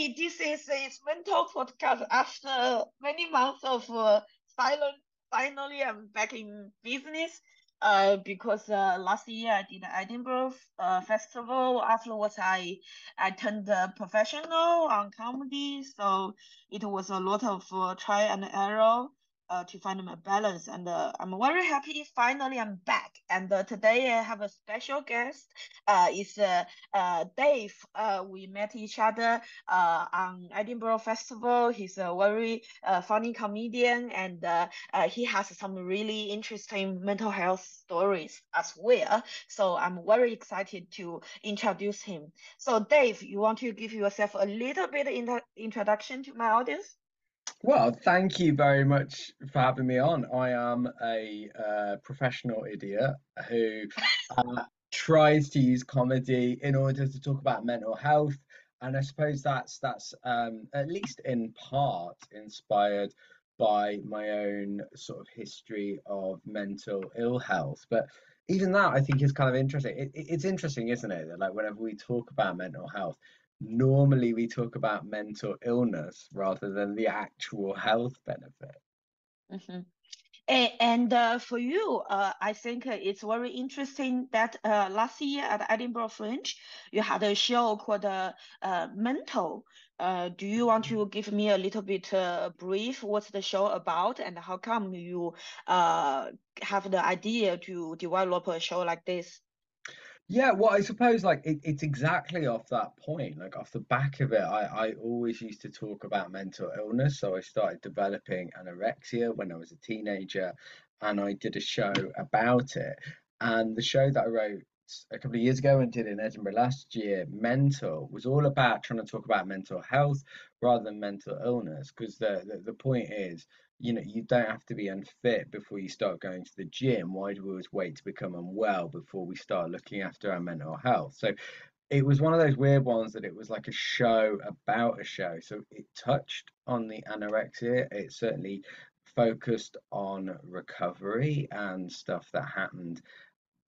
Hi, this is a mental podcast. After many months of uh, silence, finally I'm back in business. Uh, because uh, last year I did the Edinburgh uh, festival. Afterwards, I I turned professional on comedy, so it was a lot of uh, try and error uh, to find my balance. And uh, I'm very happy. Finally, I'm back. And uh, today I have a special guest. Uh, it's uh, uh, Dave. Uh, we met each other uh, on Edinburgh Festival. He's a very uh, funny comedian, and uh, uh, he has some really interesting mental health stories as well. So I'm very excited to introduce him. So Dave, you want to give yourself a little bit in introduction to my audience? Well, thank you very much for having me on. I am a uh, professional idiot who uh, tries to use comedy in order to talk about mental health, and I suppose that's that's um, at least in part inspired by my own sort of history of mental ill health. But even that, I think, is kind of interesting. It, it's interesting, isn't it? That like whenever we talk about mental health, normally we talk about mental illness rather than the actual health benefit. Mm-hmm. And, uh, for you, uh, I think it's very interesting that uh, last year at Edinburgh Fringe, you had a show called uh, uh, Mental. Uh, do you want to give me a little bit brief? What's the show about, and how come you have the idea to develop a show like this? Yeah, well, I suppose like it, it's exactly off that point. Like off the back of it, I, I always used to talk about mental illness. So I started developing anorexia when I was a teenager, and I did a show about it. And the show that I wrote a couple of years ago and did in Edinburgh last year, Mental, was all about trying to talk about mental health rather than mental illness. Because the, the the point is, you know, you don't have to be unfit before you start going to the gym. Why do we always wait to become unwell before we start looking after our mental health? So it was one of those weird ones that it was like a show about a show. So it touched on the anorexia. It certainly focused on recovery and stuff that happened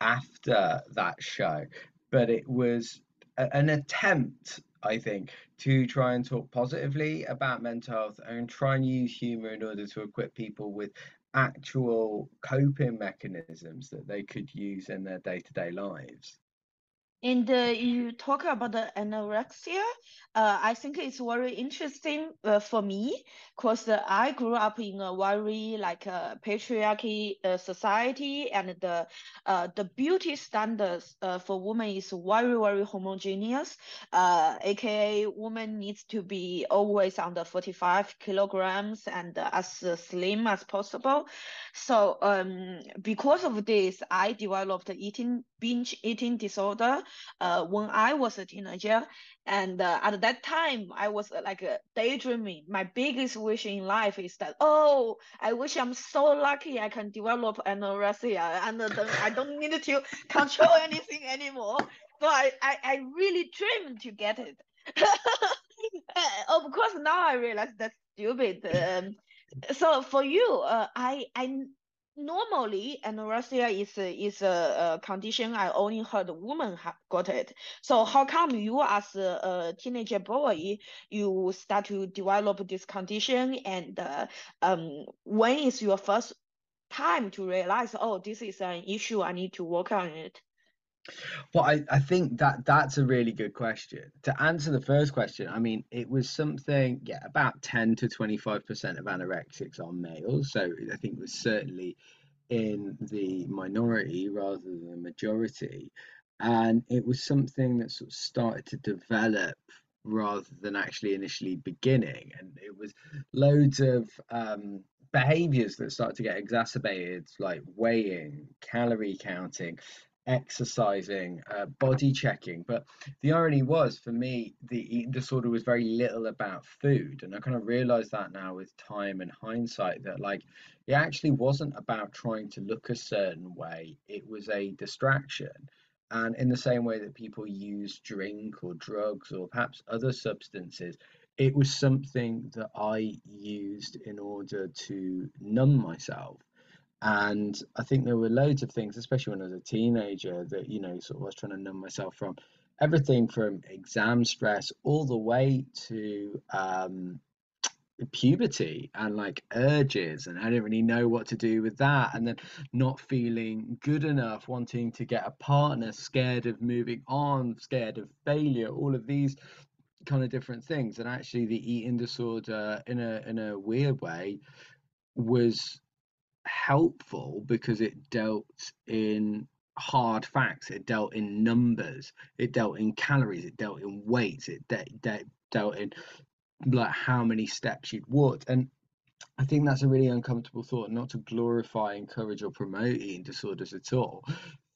after that show. But it was an attempt I think, to try and talk positively about mental health and try and use humor in order to equip people with actual coping mechanisms that they could use in their day to day lives. And uh, you talk about the anorexia. Uh, I think it's very interesting uh, for me because uh, I grew up in a very like uh, patriarchy uh, society, and the the beauty standards for women is very very homogeneous. AKA, woman needs to be always under forty five kilograms and as slim as possible. So um, because of this, I developed eating binge eating disorder uh, when I was a teenager. And uh, at that time, I was uh, like uh, daydreaming. My biggest wish in life is that, oh, I wish I'm so lucky I can develop anorexia and then I don't need to control anything anymore. So I, I, I really dream to get it. of course, now I realize that's stupid. Um, so for you, uh, I I normally anorexia is is a, a, condition I only heard women have got it. So how come you as a, a teenager boy you start to develop this condition and uh, um when is your first time to realize oh this is an issue I need to work on it? Well, I, I think that that's a really good question. To answer the first question, I mean, it was something, yeah, about 10 to 25% of anorexics are males. So I think it was certainly in the minority rather than the majority. And it was something that sort of started to develop rather than actually initially beginning. And it was loads of um, behaviors that started to get exacerbated, like weighing, calorie counting, exercising, uh, body checking. But the irony was for me, the eating disorder was very little about food. And I kind of realized that now with time and hindsight that like it actually wasn't about trying to look a certain way, it was a distraction. And in the same way that people use drink or drugs or perhaps other substances, it was something that I used in order to numb myself and I think there were loads of things, especially when I was a teenager, that you know, sort of I was trying to numb myself from. everything from exam stress all the way to um, puberty and like urges and I didn't really know what to do with that and then not feeling good enough wanting to get a partner scared of moving on scared of failure all of these kind of different things and actually the eating disorder in a in a weird way was helpful because it dealt in hard facts it dealt in numbers it dealt in calories it dealt in weights it de- de- dealt in like how many steps you'd walked and I think that's a really uncomfortable thought, not to glorify, encourage, or promote eating disorders at all.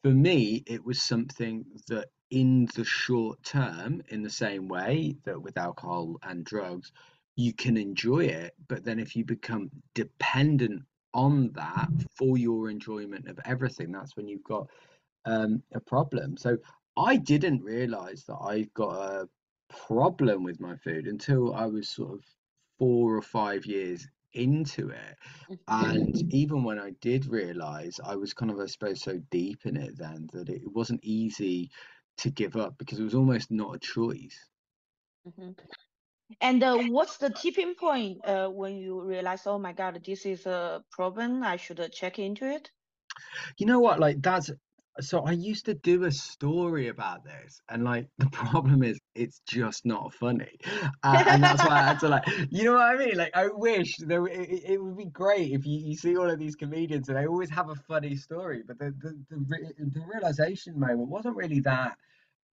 For me, it was something that, in the short term, in the same way that with alcohol and drugs, you can enjoy it. But then, if you become dependent on that for your enjoyment of everything, that's when you've got um, a problem. So, I didn't realize that I've got a problem with my food until I was sort of four or five years into it. And Mm-hmm. even when I did realize, I was kind of, I suppose, so deep in it then that it wasn't easy to give up because it was almost not a choice. Mhm. And uh, what's the tipping point uh, when you realize, oh my God, this is a problem, I should uh, check into it? You know what? Like that's so I used to do a story about this, and like the problem is it's just not funny, uh, and that's why I had to like, you know what I mean? Like I wish there it, it would be great if you, you see all of these comedians and they always have a funny story, but the the the, the realization moment wasn't really that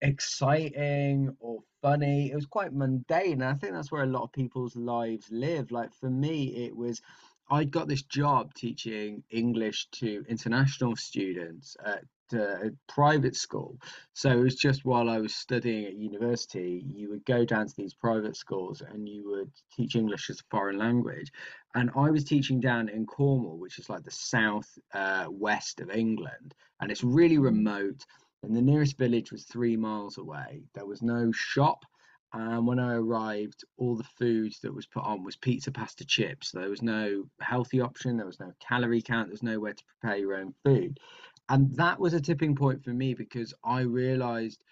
exciting or funny. It was quite mundane. I think that's where a lot of people's lives live. Like for me, it was I got this job teaching English to international students at uh, a private school. So it was just while I was studying at university, you would go down to these private schools and you would teach English as a foreign language. And I was teaching down in Cornwall, which is like the south uh, west of England, and it's really remote and the nearest village was three miles away. There was no shop, and when I arrived, all the food that was put on was pizza, pasta, chips. There was no healthy option, there was no calorie count, there's nowhere to prepare your own food. And that was a tipping point for me because I realized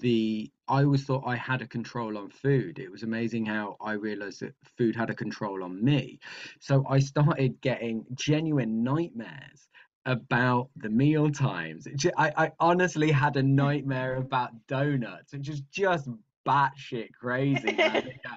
the I always thought I had a control on food. It was amazing how I realized that food had a control on me. So I started getting genuine nightmares about the meal times. I, I honestly had a nightmare about donuts, which is just batshit crazy,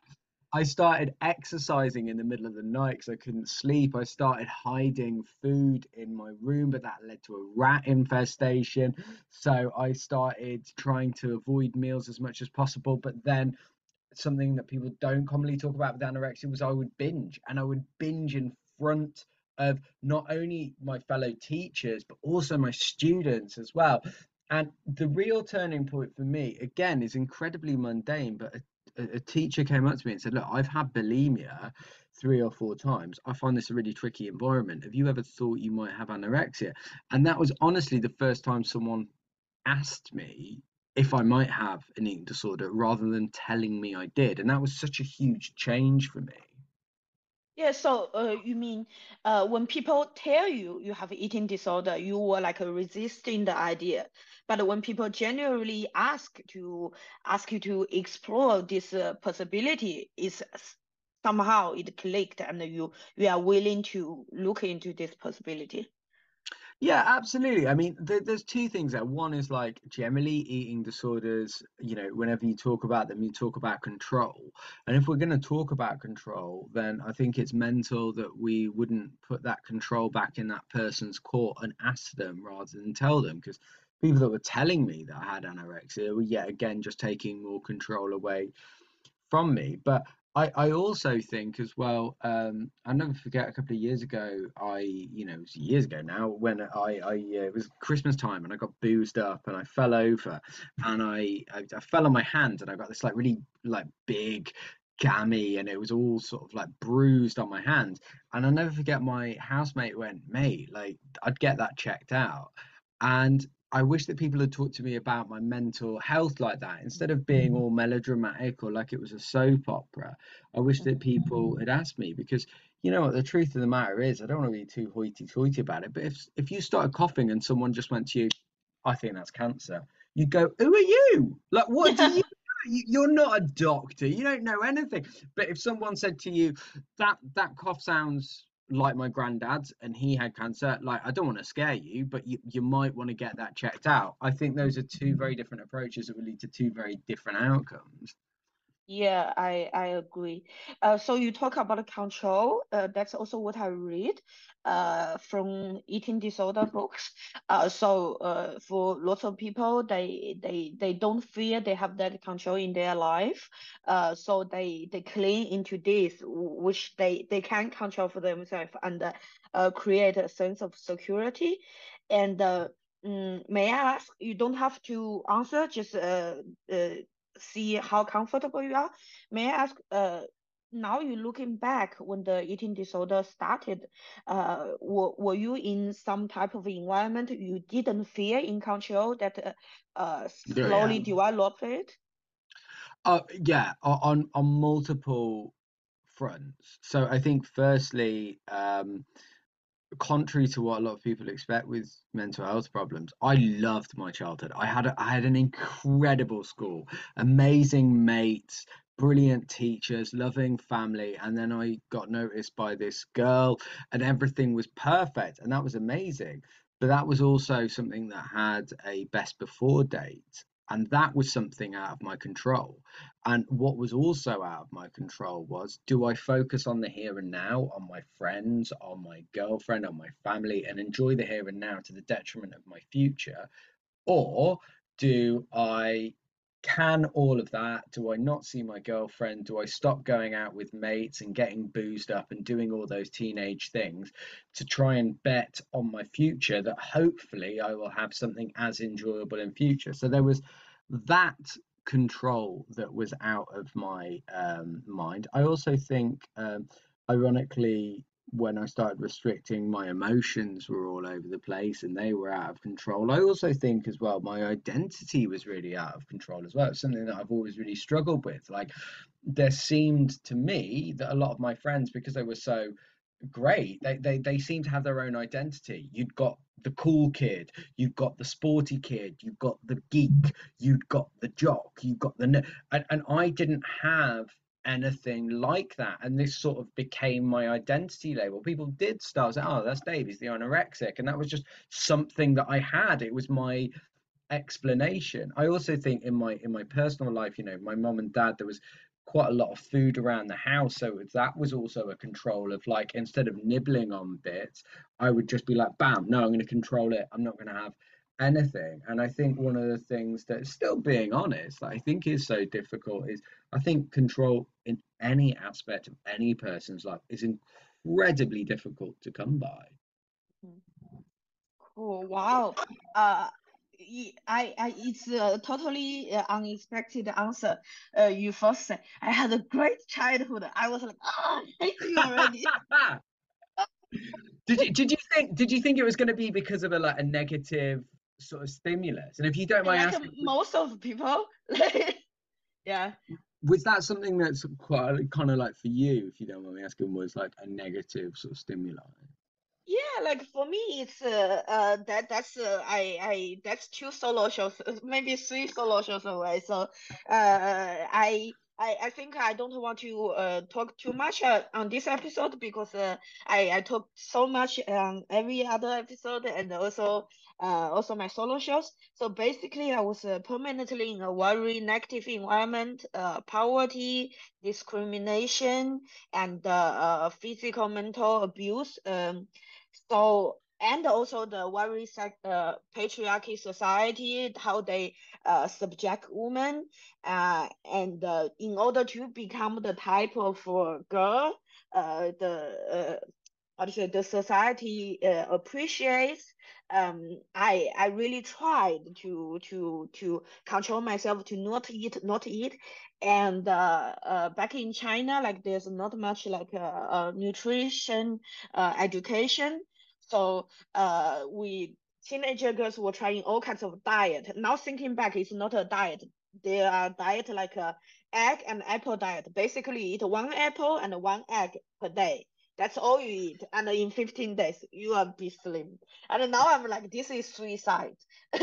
I started exercising in the middle of the night because I couldn't sleep. I started hiding food in my room, but that led to a rat infestation. So I started trying to avoid meals as much as possible. But then something that people don't commonly talk about with anorexia was I would binge and I would binge in front of not only my fellow teachers but also my students as well. And the real turning point for me, again, is incredibly mundane, but a, a, teacher came up to me and said, Look, I've had bulimia three or four times. I find this a really tricky environment. Have you ever thought you might have anorexia? And that was honestly the first time someone asked me if I might have an eating disorder rather than telling me I did. And that was such a huge change for me. Yeah, so uh, you mean uh, when people tell you you have eating disorder, you were like resisting the idea. But when people genuinely ask to ask you to explore this uh, possibility, is somehow it clicked and you you are willing to look into this possibility. Yeah, absolutely. I mean, there, there's two things there. One is like generally eating disorders, you know, whenever you talk about them, you talk about control. And if we're going to talk about control, then I think it's mental that we wouldn't put that control back in that person's court and ask them rather than tell them. Because people that were telling me that I had anorexia were yet again just taking more control away from me. But I, I also think as well, um, I'll never forget a couple of years ago, I, you know, years ago now, when I, I uh, it was Christmas time and I got boozed up and I fell over and I, I, I fell on my hand and I got this like really like big gammy and it was all sort of like bruised on my hand. And I'll never forget my housemate went, mate, like I'd get that checked out. And I wish that people had talked to me about my mental health like that instead of being mm-hmm. all melodramatic or like it was a soap opera. I wish that people mm-hmm. had asked me because you know what the truth of the matter is, I don't want to be too hoity-toity about it, but if if you started coughing and someone just went to you, I think that's cancer, you go, "Who are you? Like, what do you?" You're not a doctor. You don't know anything. But if someone said to you that that cough sounds like my granddad's and he had cancer, like I don't want to scare you, but you, you might want to get that checked out. I think those are two very different approaches that will lead to two very different outcomes. Yeah, I I agree. Uh, so you talk about control. Uh, that's also what I read. Uh, from eating disorder books. Uh, so uh, for lots of people, they they they don't feel they have that control in their life. Uh, so they they cling into this, which they they can control for themselves and uh, create a sense of security. And uh, mm, may I ask? You don't have to answer. Just uh, uh see how comfortable you are. May I ask, uh, now you're looking back when the eating disorder started, uh, were, were you in some type of environment you didn't feel in control that uh, uh slowly yeah. developed it? Uh, yeah, on on multiple fronts. So I think firstly, um, contrary to what a lot of people expect with mental health problems, I loved my childhood. I had a, I had an incredible school, amazing mates, brilliant teachers, loving family, and then I got noticed by this girl, and everything was perfect, and that was amazing. But that was also something that had a best before date, and that was something out of my control. And what was also out of my control was do i focus on the here and now on my friends on my girlfriend on my family and enjoy the here and now to the detriment of my future? Or do i can all of that? Do i not see my girlfriend? Do i stop going out with mates and getting boozed up and doing all those teenage things to try and bet on my future that hopefully i will have something as enjoyable in future? So there was that control that was out of my um, mind. I also think um, ironically when I started restricting, my emotions were all over the place and they were out of control. I also think, as well, my identity was really out of control as well. It's something that I've always really struggled with. Like, there seemed to me that a lot of my friends, because they were so great, they, they, they seemed to have their own identity. You'd got the cool kid, you've got the sporty kid, you've got the geek, you've got the jock, you've got the. And, and I didn't have anything like that. And this sort of became my identity label. People did start saying, oh, that's Dave, he's the anorexic. And that was just something that I had. It was my explanation. I also think in my in my personal life, you know, my mom and dad, there was quite a lot of food around the house. So that was also a control of like instead of nibbling on bits, I would just be like, bam, no, I'm going to control it. I'm not going to have anything. And I think one of the things that still being honest, I think is so difficult is I think control in any aspect of any person's life is incredibly difficult to come by. Cool. Wow. Uh, I, I, it's a totally uh, unexpected answer. Uh, you first said I had a great childhood. I was like, oh, I hate you already. did you did you think did you think it was going to be because of a like a negative sort of stimulus. And if you don't mind like asking, most of people, yeah. Was that something that's quite kind of like for you, if you don't mind me asking, was like a negative sort of stimuli? Yeah, like for me, it's uh, uh that that's uh, I I that's two solo shows, maybe three solo shows away. So uh, I I, I think I don't want to uh, talk too much uh, on this episode because uh, I, I talk so much on every other episode and also uh, also my solo shows. So basically, I was uh, permanently in a very negative environment, uh, poverty, discrimination, and uh, uh, physical mental abuse. Um, so and also the very uh, patriarchy society, how they uh, subject women, uh, and uh, in order to become the type of uh, girl, uh, the uh, how to say the society uh, appreciates. Um, I I really tried to to to control myself to not eat not eat, and uh, uh, back in China, like there's not much like uh, uh nutrition uh, education. So uh, we teenager girls were trying all kinds of diet. Now thinking back, it's not a diet. They are diet like a egg and apple diet. Basically, eat one apple and one egg per day. That's all you eat, and in 15 days you will be slim. And now I'm like, this is suicide.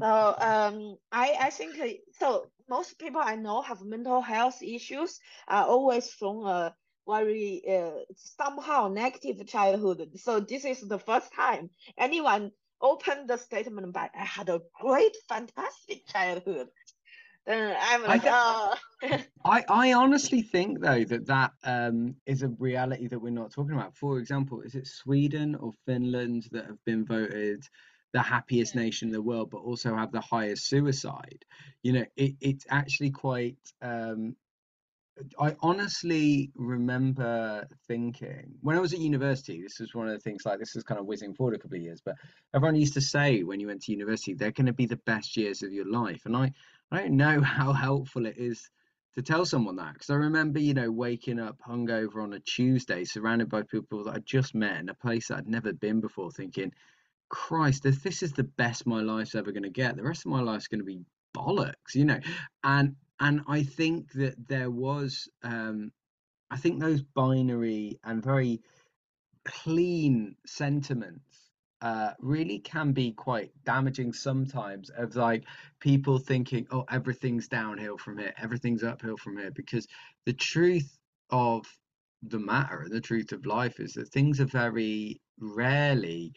So um, I I think uh, so. Most people I know have mental health issues are always from a very uh, somehow negative childhood. So this is the first time anyone opened the statement by I had a great, fantastic childhood. Then I'm I th- oh, I, I honestly think though that that um, is a reality that we're not talking about. For example, is it Sweden or Finland that have been voted the happiest nation in the world, but also have the highest suicide? You know, it, it's actually quite. Um, I honestly remember thinking when I was at university, this was one of the things like this is kind of whizzing forward a couple of years, but everyone used to say when you went to university, they're going to be the best years of your life. And I, I don't know how helpful it is to tell someone that because I remember, you know, waking up hungover on a Tuesday, surrounded by people that I'd just met in a place that I'd never been before, thinking, Christ, if this is the best my life's ever going to get, the rest of my life's going to be bollocks, you know. And and I think that there was, um, I think those binary and very clean sentiments uh, really can be quite damaging sometimes of like people thinking, oh, everything's downhill from here, everything's uphill from here, because the truth of the matter and the truth of life is that things are very rarely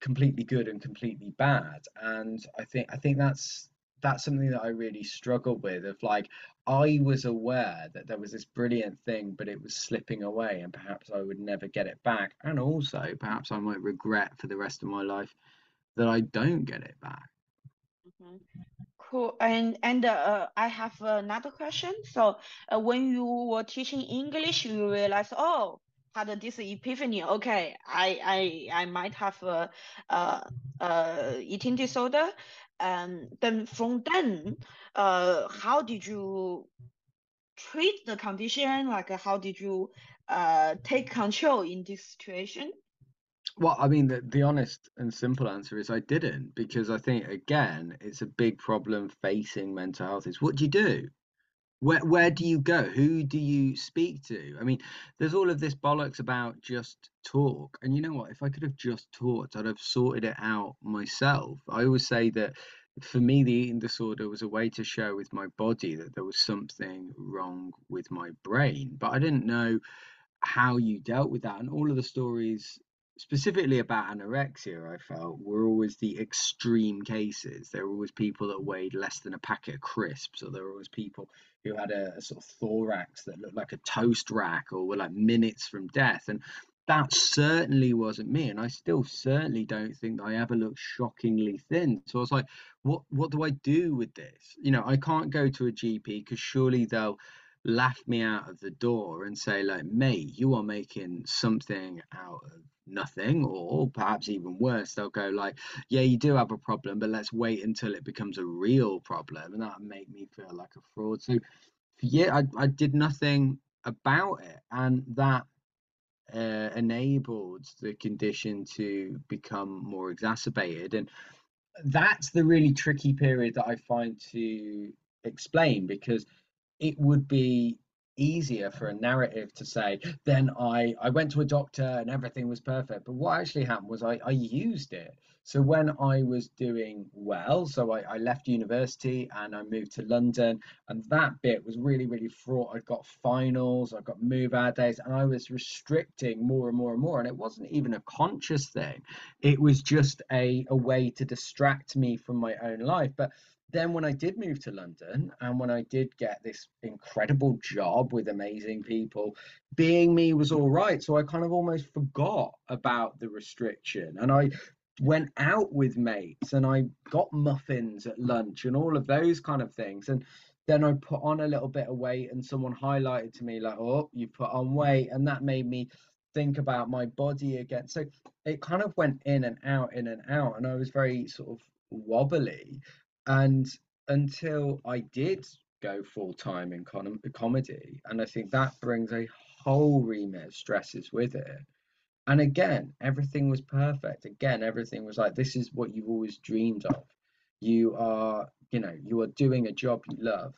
completely good and completely bad. And I think I think that's that's something that I really struggled with of like I was aware that there was this brilliant thing, but it was slipping away and perhaps I would never get it back. And also perhaps I might regret for the rest of my life that I don't get it back. Mhm. Cool. And and uh, I have another question. So uh, when you were teaching English, you realized, oh, had this epiphany. Okay, I I I might have a uh uh eating disorder. And then from then, uh, how did you treat the condition? Like, uh, how did you uh take control in this situation? Well, I mean, the, the honest and simple answer is I didn't because I think again it's a big problem facing mental health is what do you do? Where where do you go? Who do you speak to? I mean, there's all of this bollocks about just talk. And you know what? If I could have just talked, I'd have sorted it out myself. I always say that for me, the eating disorder was a way to show with my body that there was something wrong with my brain. But I didn't know how you dealt with that. And all of the stories, specifically about anorexia, I felt were always the extreme cases. There were always people that weighed less than a packet of crisps, or there were always people who had a, a sort of thorax that looked like a toast rack, or were like minutes from death. And that certainly wasn't me. And I still certainly don't think I ever looked shockingly thin. So I was like, what what do I do with this? You know, I can't go to a GP because surely they'll laugh me out of the door and say like mate you are making something out of nothing or perhaps even worse they'll go like yeah you do have a problem but let's wait until it becomes a real problem and that make me feel like a fraud. So yeah I, I did nothing about it and that uh, enabled the condition to become more exacerbated and that's the really tricky period that I find to explain because it would be easier for a narrative to say then i i went to a doctor and everything was perfect. But what actually happened was i i used it. So when i was doing well so i, I left university and i moved to london and that bit was really really fraught. I got finals i got move out days and i was restricting more and more and more. And it wasn't even a conscious thing. It was just a, a way to distract me from my own life. But then when I did move to London and when I did get this incredible job with amazing people, being me was all right. So I kind of almost forgot about the restriction and I went out with mates and I got muffins at lunch and all of those kind of things. And then I put on a little bit of weight and someone highlighted to me like, "Oh, you put on weight," and that made me think about my body again. So it kind of went in and out, in and out, and I was very sort of wobbly. And until I did go full time in com- comedy, and I think that brings a whole remit of stresses with it. And again, everything was perfect. Again, everything was like, this is what you've always dreamed of. You are, you know, you are doing a job you love.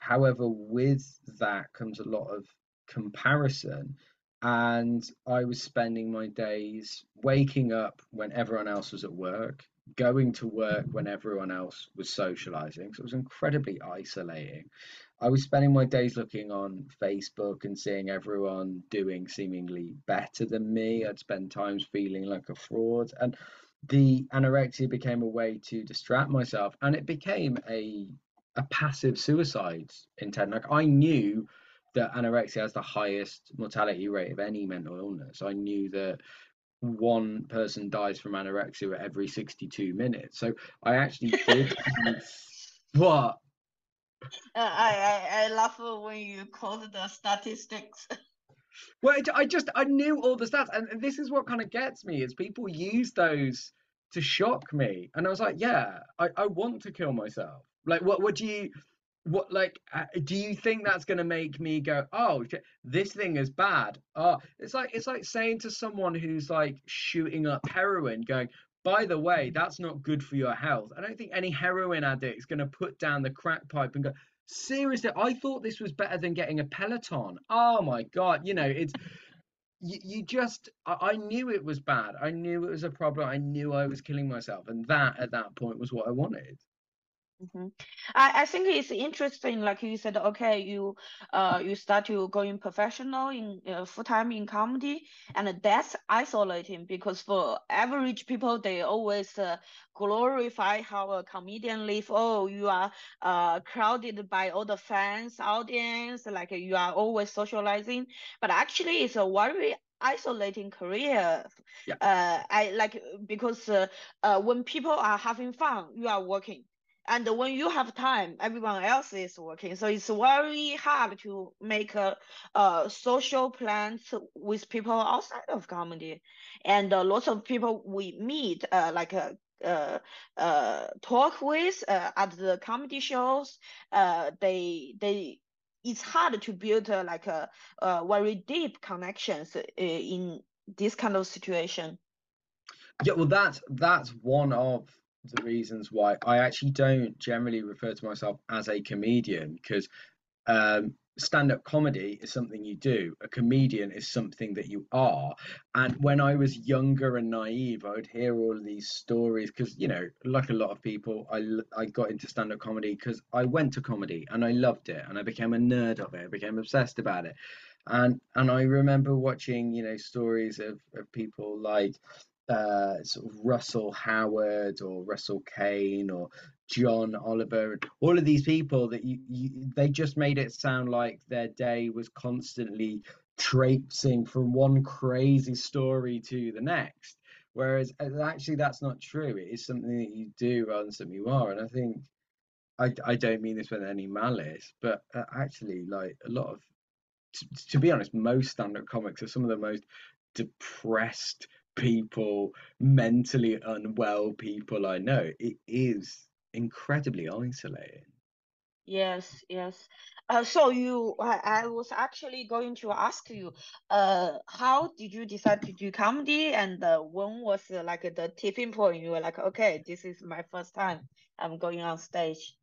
However, with that comes a lot of comparison. And I was spending my days waking up when everyone else was at work, going to work when everyone else was socializing. So it was incredibly isolating. I was spending my days looking on Facebook and seeing everyone doing seemingly better than me. I'd spend times feeling like a fraud. And the anorexia became a way to distract myself and it became a a passive suicide intent. Like I knew that anorexia has the highest mortality rate of any mental illness. I knew that one person dies from anorexia every 62 minutes. So I actually did what? I, I I love when you quote the statistics. Well, it, I just I knew all the stats, and this is what kind of gets me is people use those to shock me, and I was like, yeah, I, I want to kill myself. Like, what what do you what like uh, do you think that's going to make me go oh this thing is bad oh it's like it's like saying to someone who's like shooting up heroin going by the way that's not good for your health. I don't think any heroin addict is going to put down the crack pipe and go seriously i thought this was better than getting a peloton. Oh my god you know it's you, you just I, I knew it was bad. I knew it was a problem. I knew i was killing myself and that at that point was what i wanted Mm-hmm. I, I think it's interesting, like you said, okay, you uh you start to going professional in uh, full time in comedy, and that's isolating because for average people, they always uh, glorify how a comedian live. Oh, you are uh crowded by all the fans, audience, like you are always socializing, but actually it's a very isolating career. Yeah. Uh, I like because uh, uh, when people are having fun, you are working and when you have time everyone else is working. So it's very hard to make a, a social plans with people outside of comedy. And uh, lots of people we meet uh, like uh, uh, uh, talk with uh, at the comedy shows uh, they they it's hard to build uh, like a, a very deep connections uh, in this kind of situation. Yeah well that's that's one of the reasons why I actually don't generally refer to myself as a comedian because um, stand up comedy is something you do, a comedian is something that you are. And when I was younger and naive, I would hear all these stories because, you know, like a lot of people, I, I got into stand up comedy because I went to comedy and I loved it and I became a nerd of it, I became obsessed about it. And and I remember watching, you know, stories of, of people like uh, sort of Russell Howard or Russell Kane or John Oliver, all of these people that you, you they just made it sound like their day was constantly traipsing from one crazy story to the next. Whereas uh, actually that's not true. It is something that you do rather than something you are. And I think I, I don't mean this with any malice, but uh, actually like a lot of to, to be honest, most stand-up comics are some of the most depressed people, mentally unwell people I know. It is incredibly isolating. Yes, yes. Uh, so you, I, I was actually going to ask you, uh, how did you decide to do comedy, and uh, when was uh, like the tipping point? You were like, okay, this is my first time I'm going on stage.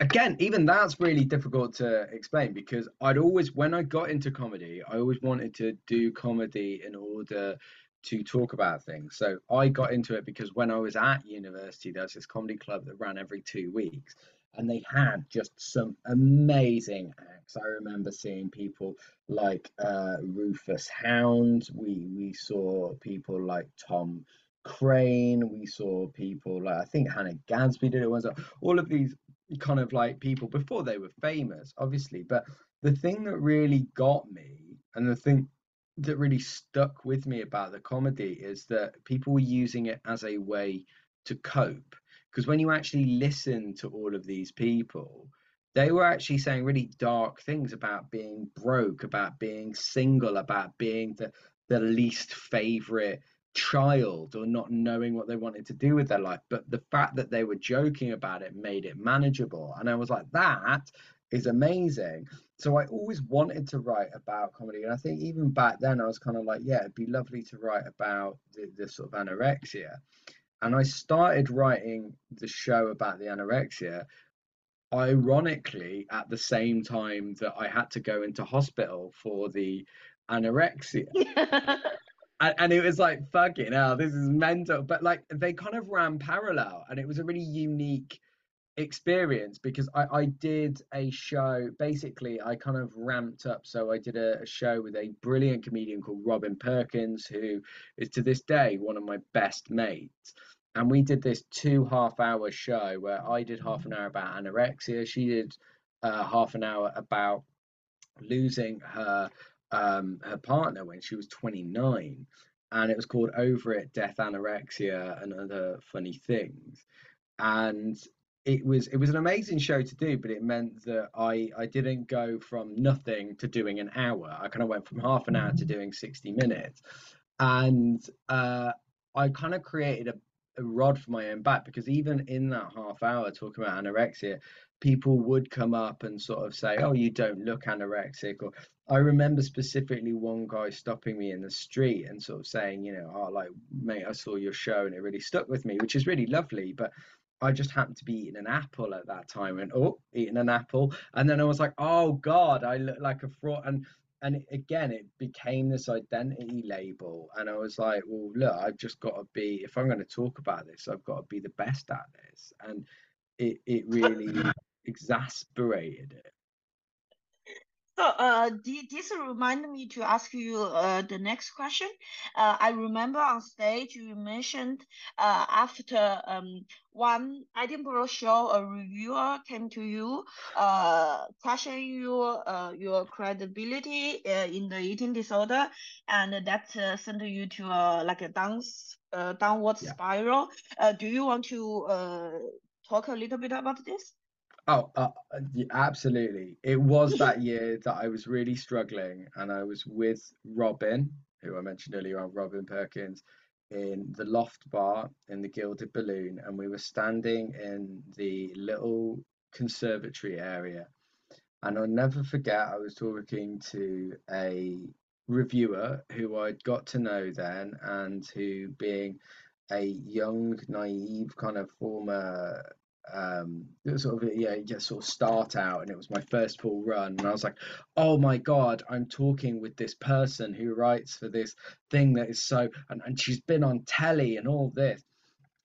Again, even that's really difficult to explain because I'd always, when I got into comedy, I always wanted to do comedy in order to talk about things. So I got into it because when I was at university, there was this comedy club that ran every two weeks, and they had just some amazing acts. I remember seeing people like uh, Rufus Hound. We we saw people like Tom Craine. We saw people like I think Hannah Gadsby did it once. All of these kind of like people before they were famous, obviously. But the thing that really got me, and the thing that really stuck with me about the comedy is that people were using it as a way to cope. Because when you actually listen to all of these people, they were actually saying really dark things about being broke, about being single, about being the, the least favorite child or not knowing what they wanted to do with their life. But the fact that they were joking about it made it manageable. And I was like, that is amazing. So I always wanted to write about comedy, and I think even back then I was kind of like, yeah, it'd be lovely to write about the, the sort of anorexia. And I started writing the show about the anorexia, ironically, at the same time that I had to go into hospital for the anorexia. and, and it was like fucking hell, this is mental. But like they kind of ran parallel, and it was a really unique experience because I, I did a show basically i kind of ramped up. So i did a, a, show with a brilliant comedian called robin perkins who is to this day one of my best mates. And we did this two half hour show where i did half an hour about anorexia. She did uh, half an hour about losing her um, her partner when she was 29 and it was called over it death anorexia and other funny things. And it was it was an amazing show to do, but it meant that I I didn't go from nothing to doing an hour. I kind of went from half an hour to doing 60 minutes. And uh, I kind of created a, a rod for my own back because even in that half hour talking about anorexia, people would come up and sort of say, "Oh, you don't look anorexic," or I remember specifically one guy stopping me in the street and sort of saying, you know, "Oh, like mate, I saw your show and it really stuck with me," which is really lovely. But I just happened to be eating an apple at that time and oh, eating an apple. And then I was like, oh God, I look like a fraud. And and again, it became this identity label. And I was like, well, look, I've just got to be, if I'm going to talk about this, I've got to be the best at this. And it, it really exasperated it. So, uh, this reminded me to ask you uh, the next question. Uh, I remember on stage you mentioned uh, after um, one Edinburgh show, a reviewer came to you, uh, questioning you, uh, your credibility uh, in the eating disorder, and that uh, sent you to uh, like a dance, uh, downward yeah. spiral. Uh, do you want to uh, talk a little bit about this? Oh, uh, absolutely. It was that year that I was really struggling, and I was with Robin, who I mentioned earlier on, Robin Perkins, in the loft bar in the Gilded Balloon, and we were standing in the little conservatory area. And I'll never forget, I was talking to a reviewer who I'd got to know then, and who, being a young, naive kind of former um sort of yeah just sort of start out and it was my first full run. And i was like oh my god i'm talking with this person who writes for this thing that is so and, and she's been on telly and all this.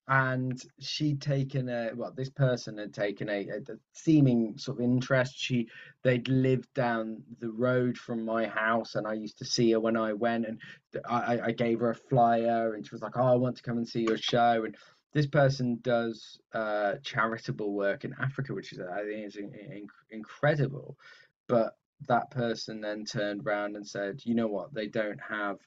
And she'd taken a well this person had taken a, a, a seeming sort of interest. She they'd lived down the road from my house and i used to see her when i went and i i gave her a flyer and she was like oh i want to come and see your show. And this person does uh, charitable work in Africa, which is I think is in, in, incredible. But that person then turned around and said, you know what, they don't have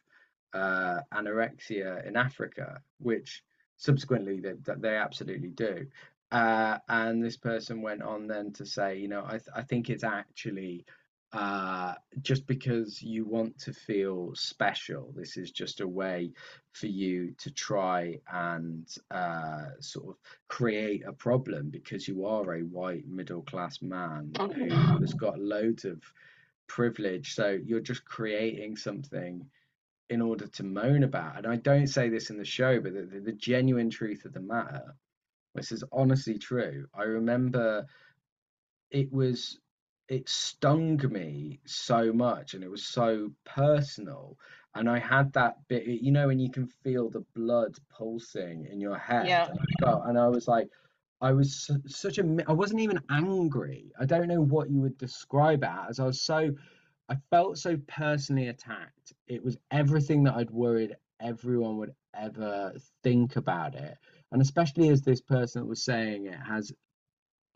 uh, anorexia in Africa, which subsequently they, they absolutely do. Uh, and this person went on then to say, you know, I, th- I think it's actually uh, just because you want to feel special. This is just a way for you to try and uh, sort of create a problem because you are a white middle class man who has got loads of privilege. So you're just creating something in order to moan about. And I don't say this in the show, but the, the, the genuine truth of the matter, this is honestly true. I remember it was it stung me so much and it was so personal. And i had that bit you know when you can feel the blood pulsing in your head yeah. and, I felt, and i was like i was such a i wasn't even angry. I don't know what you would describe it as. I was so i felt so personally attacked. It was everything that i'd worried everyone would ever think about it. And especially as this person was saying it has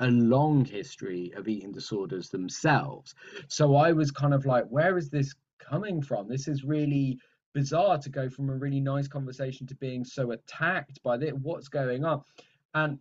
a long history of eating disorders themselves. So I was kind of like, where is this coming from? This is really bizarre to go from a really nice conversation to being so attacked by this. What's going on? And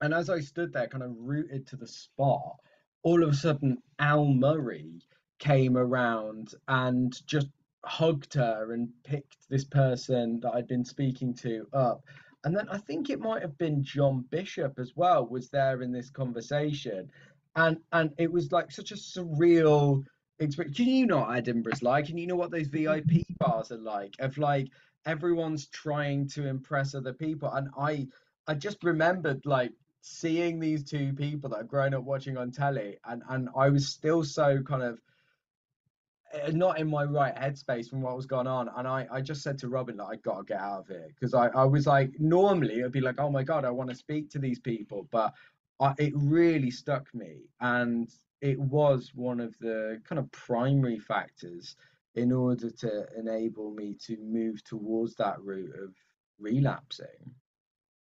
and as I stood there, kind of rooted to the spot, all of a sudden Al Murray came around and just hugged her and picked this person that I'd been speaking to up and then I think it might have been John Bishop as well was there in this conversation, and and it was like such a surreal experience. Do you know what Edinburgh's like, and you know what those VIP mm-hmm. bars are like? Of like everyone's trying to impress other people, and I I just remembered like seeing these two people that I've grown up watching on telly, and and I was still so kind of not in my right headspace from what was going on. And I, I just said to Robin that I gotta get out of here because I, I was like, normally it'd be like, oh my god, I want to speak to these people, but I, it really stuck me, and it was one of the kind of primary factors in order to enable me to move towards that route of relapsing.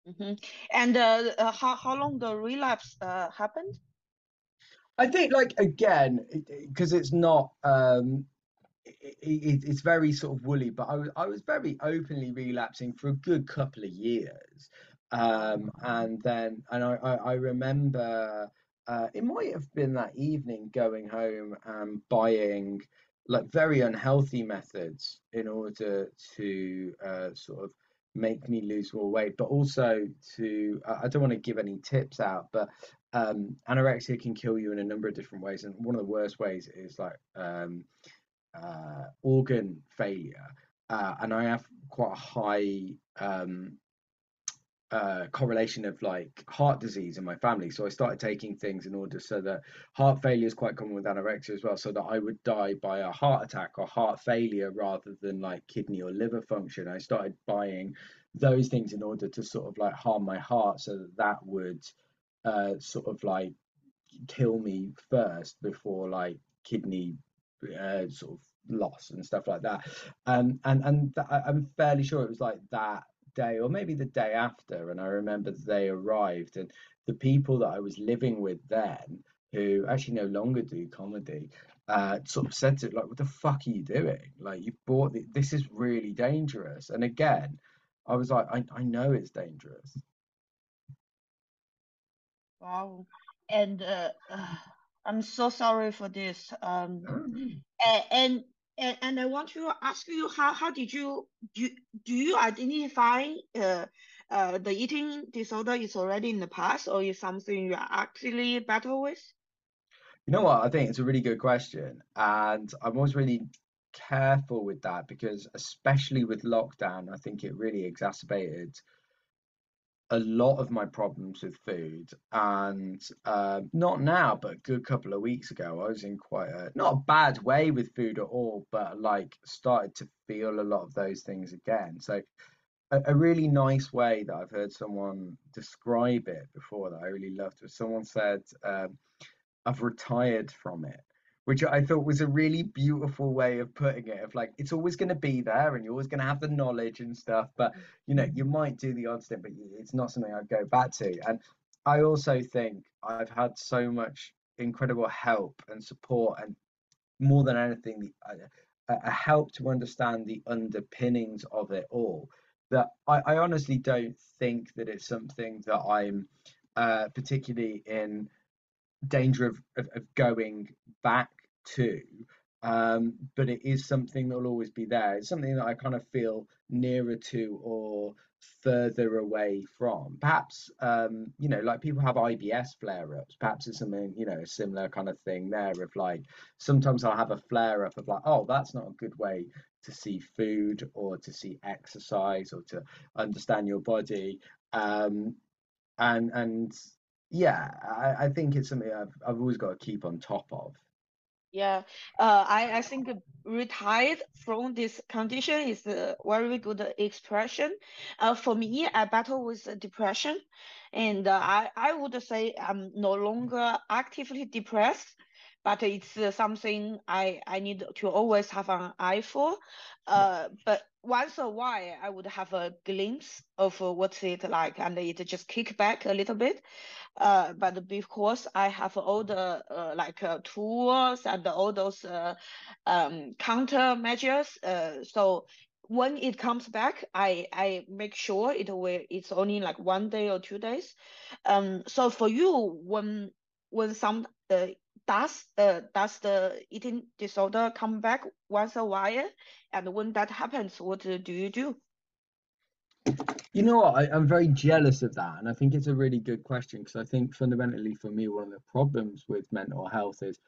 Mm-hmm. And uh, uh, how how long the relapse uh, happened? I think, like again, because it, it's not, um, it, it, it's very sort of woolly. But I was I was very openly relapsing for a good couple of years, um, and then and I I, I remember uh, it might have been that evening going home and buying like very unhealthy methods in order to uh, sort of make me lose more weight, but also to I don't want to give any tips out, but um, anorexia can kill you in a number of different ways, and one of the worst ways is like um, uh, organ failure. Uh, and I have quite a high um, uh, correlation of like heart disease in my family. So I started taking things in order so that heart failure is quite common with anorexia as well, so that I would die by a heart attack or heart failure rather than like kidney or liver function. I started buying those things in order to sort of like harm my heart so that that would uh, sort of like kill me first before like kidney uh, sort of loss and stuff like that. Um, and and th- I'm fairly sure it was like that day or maybe the day after and i remember they arrived and the people that i was living with then who actually no longer do comedy uh, sort of said to it like what the fuck are you doing? Like you bought the, this is really dangerous. And again i was like I, I know it's dangerous. Wow. And uh, uh, i'm so sorry for this um and, and and, and I want to ask you how, how did you do, do you identify uh, uh, the eating disorder is already in the past or is something you actually battle with? You know what? I think it's a really good question. And I'm always really careful with that because, especially with lockdown, I think it really exacerbated a lot of my problems with food and uh, not now but a good couple of weeks ago i was in quite a not a bad way with food at all but like started to feel a lot of those things again. So a, a really nice way that i've heard someone describe it before that i really loved was someone said um, i've retired from it which I thought was a really beautiful way of putting it. Of like, it's always going to be there, and you're always going to have the knowledge and stuff. But you know, you might do the odd stint, but it's not something I'd go back to. And I also think I've had so much incredible help and support, and more than anything, a, a help to understand the underpinnings of it all. That I, I honestly don't think that it's something that I'm uh, particularly in danger of, of, of going back to um, but it is something that will always be there. It's something that i kind of feel nearer to or further away from. Perhaps um, you know like people have ibs flare-ups. Perhaps it's something you know a similar kind of thing there of like sometimes i'll have a flare-up of like oh that's not a good way to see food or to see exercise or to understand your body. Um, and and yeah, I, I think it's something I've I've always got to keep on top of. Yeah, uh, I, I think retired from this condition is a very good expression. Uh, for me, I battle with depression, and uh, I, I would say I'm no longer actively depressed, but it's uh, something I, I need to always have an eye for. Uh, but once a while, I would have a glimpse of uh, what's it like, and it just kick back a little bit. Uh, but because I have all the uh, like uh, tools and all those uh, um, counter measures, uh, so when it comes back, I I make sure it will it's only like one day or two days. Um, so for you, when when some uh, does uh, does the eating disorder come back once a while, and when that happens, what do you do? You know what? I, am very jealous of that, and I think it's a really good question because I think fundamentally for me, one of the problems with mental health is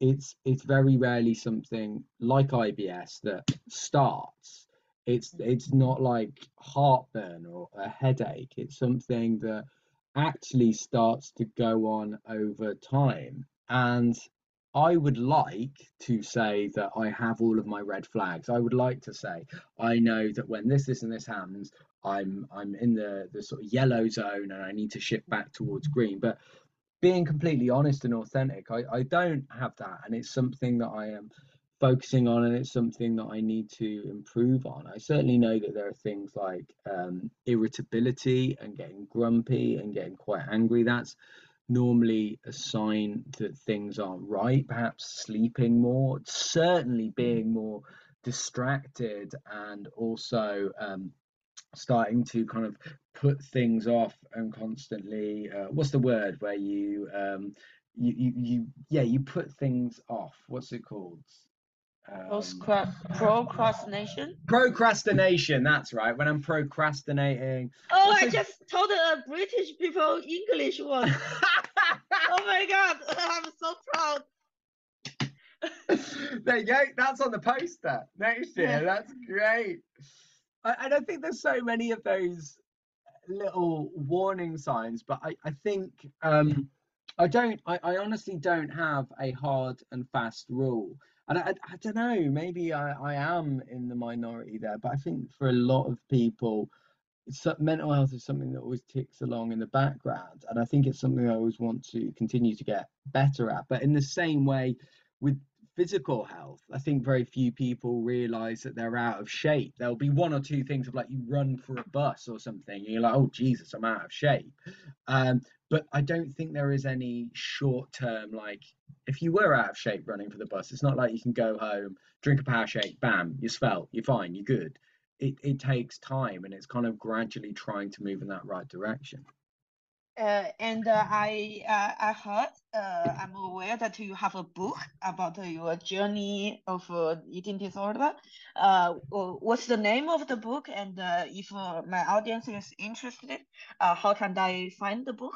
it's it's very rarely something like IBS that starts. It's it's not like heartburn or a headache. It's something that actually starts to go on over time, and I would like to say that I have all of my red flags. I would like to say I know that when this, this, and this happens, I'm I'm in the the sort of yellow zone and I need to shift back towards green. But being completely honest and authentic, I, I don't have that, and it's something that I am focusing on, and it's something that I need to improve on. I certainly know that there are things like um, irritability and getting grumpy and getting quite angry. That's normally a sign that things aren't right, perhaps sleeping more, certainly being more distracted, and also um, starting to kind of put things off and constantly uh, what's the word where you um you, you you yeah you put things off. What's it called? Um, procrastination? procrastination that's right when i'm procrastinating. Oh i just told the british people english one my god i'm so proud. There you go that's on the poster. Next year that's great. I and I think there's so many of those little warning signs, but I, I think um, I don't, I, I honestly don't have a hard and fast rule. And I, I don't know, maybe I, I am in the minority there, but I think for a lot of people, mental health is something that always ticks along in the background. And I think it's something I always want to continue to get better at. But in the same way, with physical health, I think very few people realize that they're out of shape. There'll be one or two things of like you run for a bus or something, and you're like, oh Jesus, I'm out of shape. Um, but I don't think there is any short term like if you were out of shape running for the bus, it's not like you can go home, drink a power shake, bam, you're svelte, you're fine, you're good. It it takes time and it's kind of gradually trying to move in that right direction. Uh, and uh, I uh, I heard uh, I'm aware that you have a book about your journey of uh, eating disorder. Uh, what's the name of the book? And if my audience is interested, how can I find the book?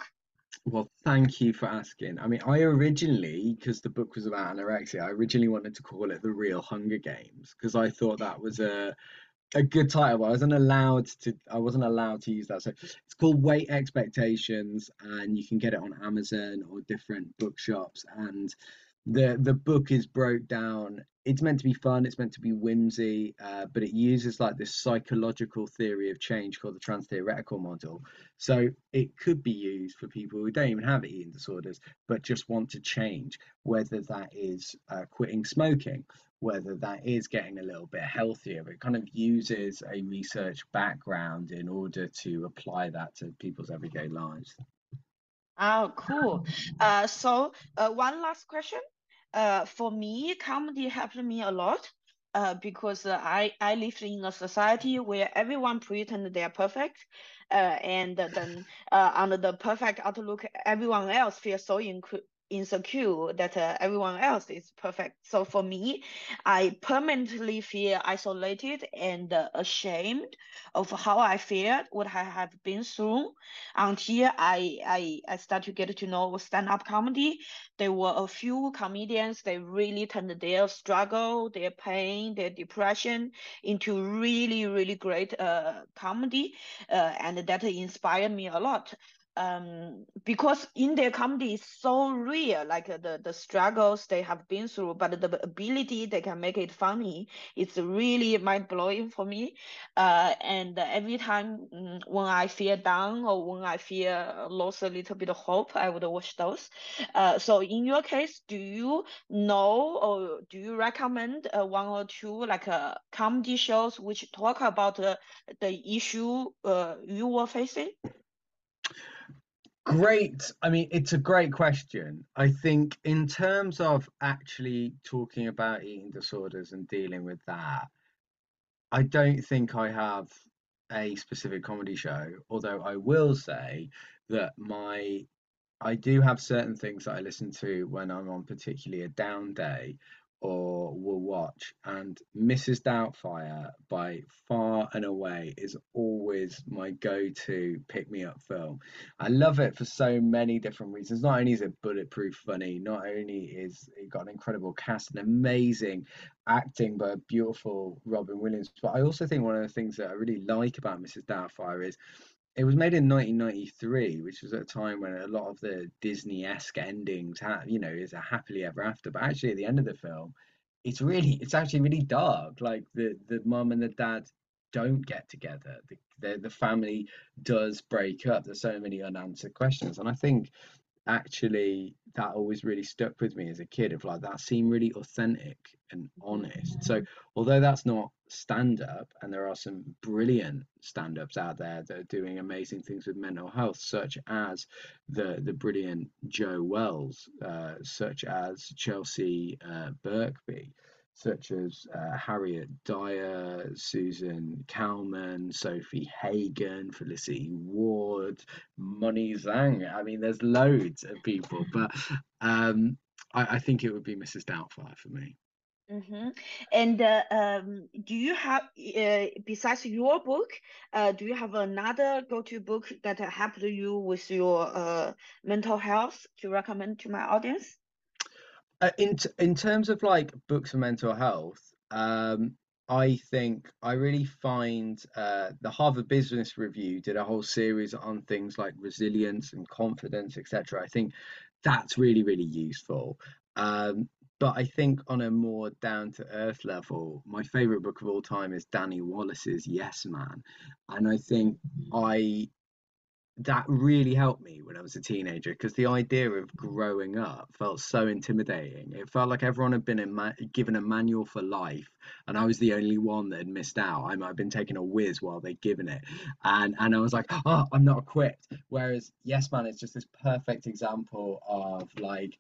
Well, thank you for asking. I mean, I originally, because the book was about anorexia, I originally wanted to call it The Real Hunger Games because I thought that was a a good title. I wasn't allowed to. I wasn't allowed to use that. So it's called Weight Expectations, and you can get it on Amazon or different bookshops. And the the book is broke down. It's meant to be fun. It's meant to be whimsy, uh, but it uses like this psychological theory of change called the trans-theoretical model. So it could be used for people who don't even have eating disorders, but just want to change, whether that is uh, quitting smoking whether that is getting a little bit healthier. It kind of uses a research background in order to apply that to people's everyday lives. Oh, cool. Uh, so uh, one last question. Uh, for me, comedy helped me a lot. Uh, because uh, I, I lived in a society where everyone pretend they are perfect, uh, and then uh, under the perfect outlook, everyone else feels so inc- insecure that uh, everyone else is perfect. So for me, I permanently feel isolated and uh, ashamed of how I feel, what I have been through until I, I, I start to get to know stand-up comedy. There were a few comedians, they really turned their struggle, their pain, their depression into really, really great uh, comedy. Uh, and that inspired me a lot um, because in their comedy is so real, like uh, the, the struggles they have been through, but the ability they can make it funny, it's really mind blowing for me. Uh, and every time um, when I feel down or when I feel lost a little bit of hope, I would watch those. Uh, so in your case, do you know or do you recommend uh, one or two like uh, comedy shows which talk about uh, the issue uh, you were facing? Great. I mean, it's a great question. I think, in terms of actually talking about eating disorders and dealing with that, I don't think I have a specific comedy show, although I will say that my I do have certain things that I listen to when I'm on particularly a down day or will watch. And Mrs. Doubtfire, by far and away, is always my go to pick me up film. I love it for so many different reasons. Not only is it bulletproof funny, not only is it got an incredible cast and amazing acting by a beautiful Robin Williams, but I also think one of the things that I really like about Mrs. Doubtfire is it was made in 1993, which was at a time when a lot of the Disney-esque endings had, you know, is a happily ever after. But actually, at the end of the film, it's really, it's actually really dark. Like the the mum and the dad don't get together. The, the the family does break up. There's so many unanswered questions, and I think actually that always really stuck with me as a kid of like that seemed really authentic and honest so although that's not stand up and there are some brilliant stand ups out there that are doing amazing things with mental health such as the the brilliant joe wells uh, such as chelsea uh, birkby such as uh, Harriet Dyer, Susan Calman, Sofie Hagen, Felicity Ward, Moni Zhang. I mean, there's loads of people, but um, I, I, think it would be Mrs. Doubtfire for me. Mm-hmm. And uh, um, do you have, uh, besides your book, uh, do you have another go-to book that helped you with your uh, mental health to recommend to my audience? Uh, in t- in terms of like books for mental health, um, I think I really find uh, the Harvard Business Review did a whole series on things like resilience and confidence, etc. I think that's really really useful. Um, but I think on a more down to earth level, my favorite book of all time is Danny Wallace's Yes Man, and I think I that really helped me when I was a teenager because the idea of growing up felt so intimidating. It felt like everyone had been ma- given a manual for life, and I was the only one that had missed out. I might have been taking a whiz while they'd given it, and and I was like, oh, I'm not equipped. Whereas Yes Man is just this perfect example of like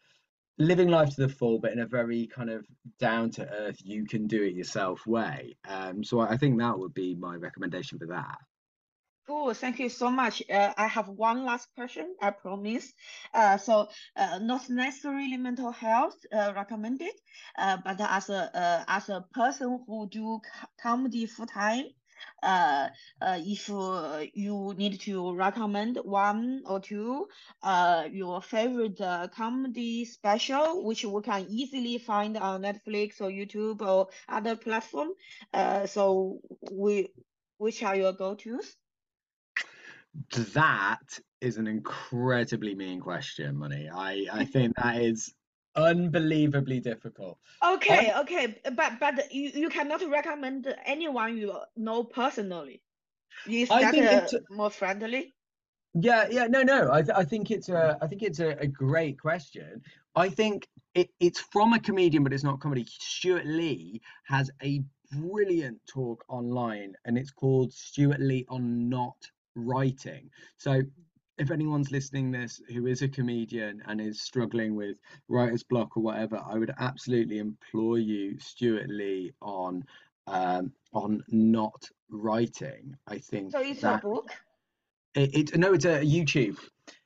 living life to the full, but in a very kind of down to earth, you can do it yourself way. Um, so I think that would be my recommendation for that. Cool. Thank you so much. Uh, I have one last question, I promise. Uh, so uh, not necessarily mental health uh, recommended, uh, but as a uh, as a person who do comedy full time, uh, uh, if uh, you need to recommend one or two, uh, your favorite uh, comedy special, which we can easily find on Netflix or YouTube or other platform. Uh, so we, which are your go-tos? That is an incredibly mean question, Moni. I, I think that is unbelievably difficult. Okay, okay, but but you, you cannot recommend anyone you know personally. Is I that uh, more friendly? Yeah, yeah, no, no. I, th- I think it's a, I think it's a, a great question. I think it, it's from a comedian, but it's not comedy. Stewart Lee has a brilliant talk online, and it's called Stewart Lee on not writing. So if anyone's listening this who is a comedian and is struggling with writer's block or whatever, I would absolutely implore you, Stewart Lee, on um, on not writing. I think so. It's that, a book. It, it no, it's a YouTube.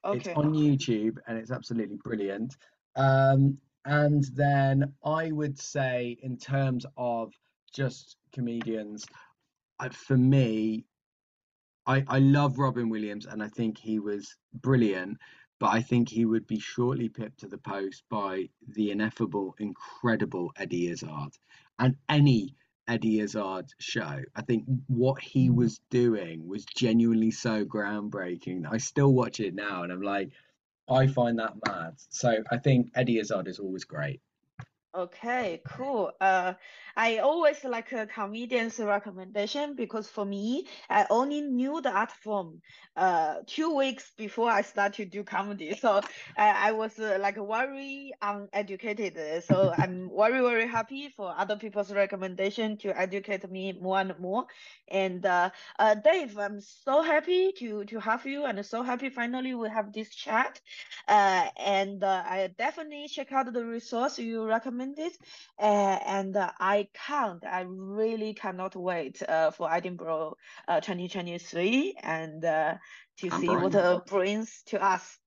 Okay. It's on YouTube and it's absolutely brilliant. Um, and then I would say, in terms of just comedians, uh, for me, I, I love Robin Williams and I think he was brilliant, but I think he would be shortly pipped to the post by the ineffable, incredible Eddie Izzard. And any Eddie Izzard show, I think what he mm. was doing was genuinely so groundbreaking. I still watch it now and I'm like, I find that mad. So I think Eddie Izzard is always great. Okay, cool. Uh, I always like a comedian's recommendation because for me, I only knew the art form uh two weeks before I started to do comedy. So I, I was uh, like very uneducated. So I'm very very happy for other people's recommendation to educate me more and more. And uh, uh Dave, I'm so happy to to have you and so happy finally we have this chat. Uh, and uh, I definitely check out the resource you recommended. Uh, and uh, I can't. I really cannot wait uh, for Edinburgh uh, 2023 and uh, to I'm see what it brings to us.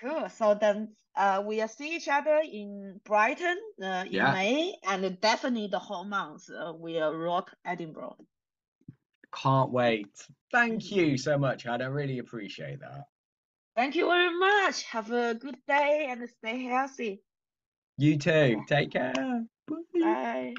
Cool. So then uh, we'll see each other in Brighton uh, in yeah. May, and definitely the whole month uh, we'll rock Edinburgh. Can't wait. Thank you so much, Had. I really appreciate that. Thank you very much. Have a good day and stay healthy. You too. Take care. Bye. Bye.